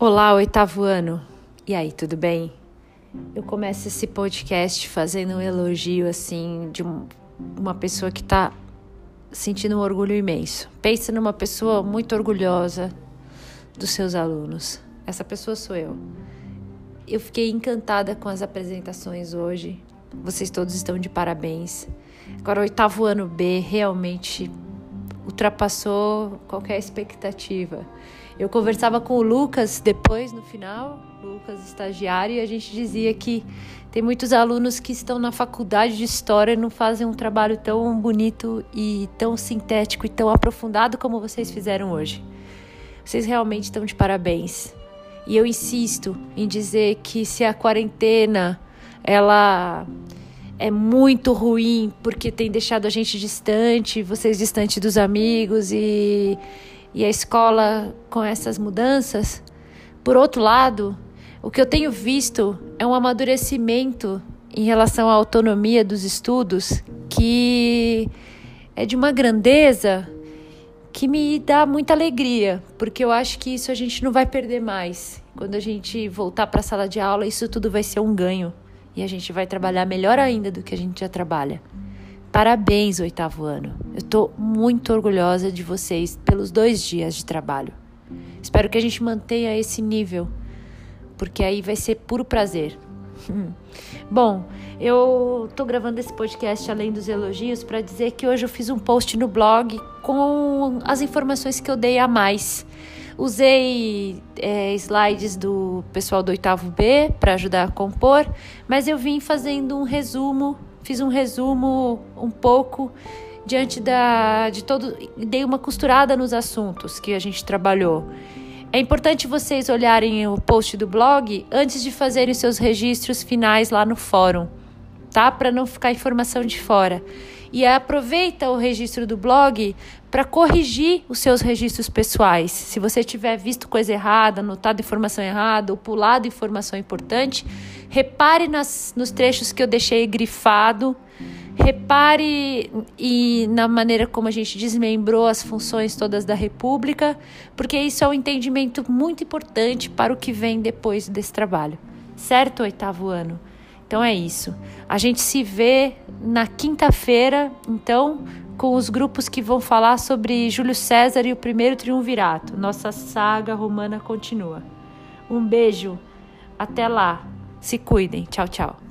Olá, oitavo ano. E aí, tudo bem? Eu começo esse podcast fazendo um elogio assim de uma pessoa que está sentindo um orgulho imenso. Pensa numa pessoa muito orgulhosa dos seus alunos. Essa pessoa sou eu. Eu fiquei encantada com as apresentações hoje. Vocês todos estão de parabéns. Agora, o oitavo ano B realmente ultrapassou qualquer expectativa. Eu conversava com o Lucas depois, no final, Lucas estagiário, e a gente dizia que tem muitos alunos que estão na faculdade de história e não fazem um trabalho tão bonito e tão sintético e tão aprofundado como vocês fizeram hoje. Vocês realmente estão de parabéns. E eu insisto em dizer que se a quarentena ela é muito ruim porque tem deixado a gente distante, vocês distante dos amigos e e a escola com essas mudanças. Por outro lado, o que eu tenho visto é um amadurecimento em relação à autonomia dos estudos que é de uma grandeza que me dá muita alegria, porque eu acho que isso a gente não vai perder mais. Quando a gente voltar para a sala de aula, isso tudo vai ser um ganho e a gente vai trabalhar melhor ainda do que a gente já trabalha. Parabéns, oitavo ano. Eu estou muito orgulhosa de vocês pelos dois dias de trabalho. Espero que a gente mantenha esse nível, porque aí vai ser puro prazer. Bom, eu estou gravando esse podcast além dos elogios para dizer que hoje eu fiz um post no blog com as informações que eu dei a mais. Usei é, slides do pessoal do oitavo B para ajudar a compor, mas eu vim fazendo um resumo fiz um resumo um pouco diante da, de todo. Dei uma costurada nos assuntos que a gente trabalhou. É importante vocês olharem o post do blog antes de fazerem seus registros finais lá no fórum, tá? Para não ficar informação de fora. E aproveita o registro do blog para corrigir os seus registros pessoais. Se você tiver visto coisa errada, anotado informação errada ou pulado informação importante, repare nas, nos trechos que eu deixei grifado. Repare e na maneira como a gente desmembrou as funções todas da República, porque isso é um entendimento muito importante para o que vem depois desse trabalho. Certo, oitavo ano? Então é isso. A gente se vê na quinta-feira, então, com os grupos que vão falar sobre Júlio César e o primeiro triunvirato. Nossa saga romana continua. Um beijo. Até lá. Se cuidem. Tchau, tchau.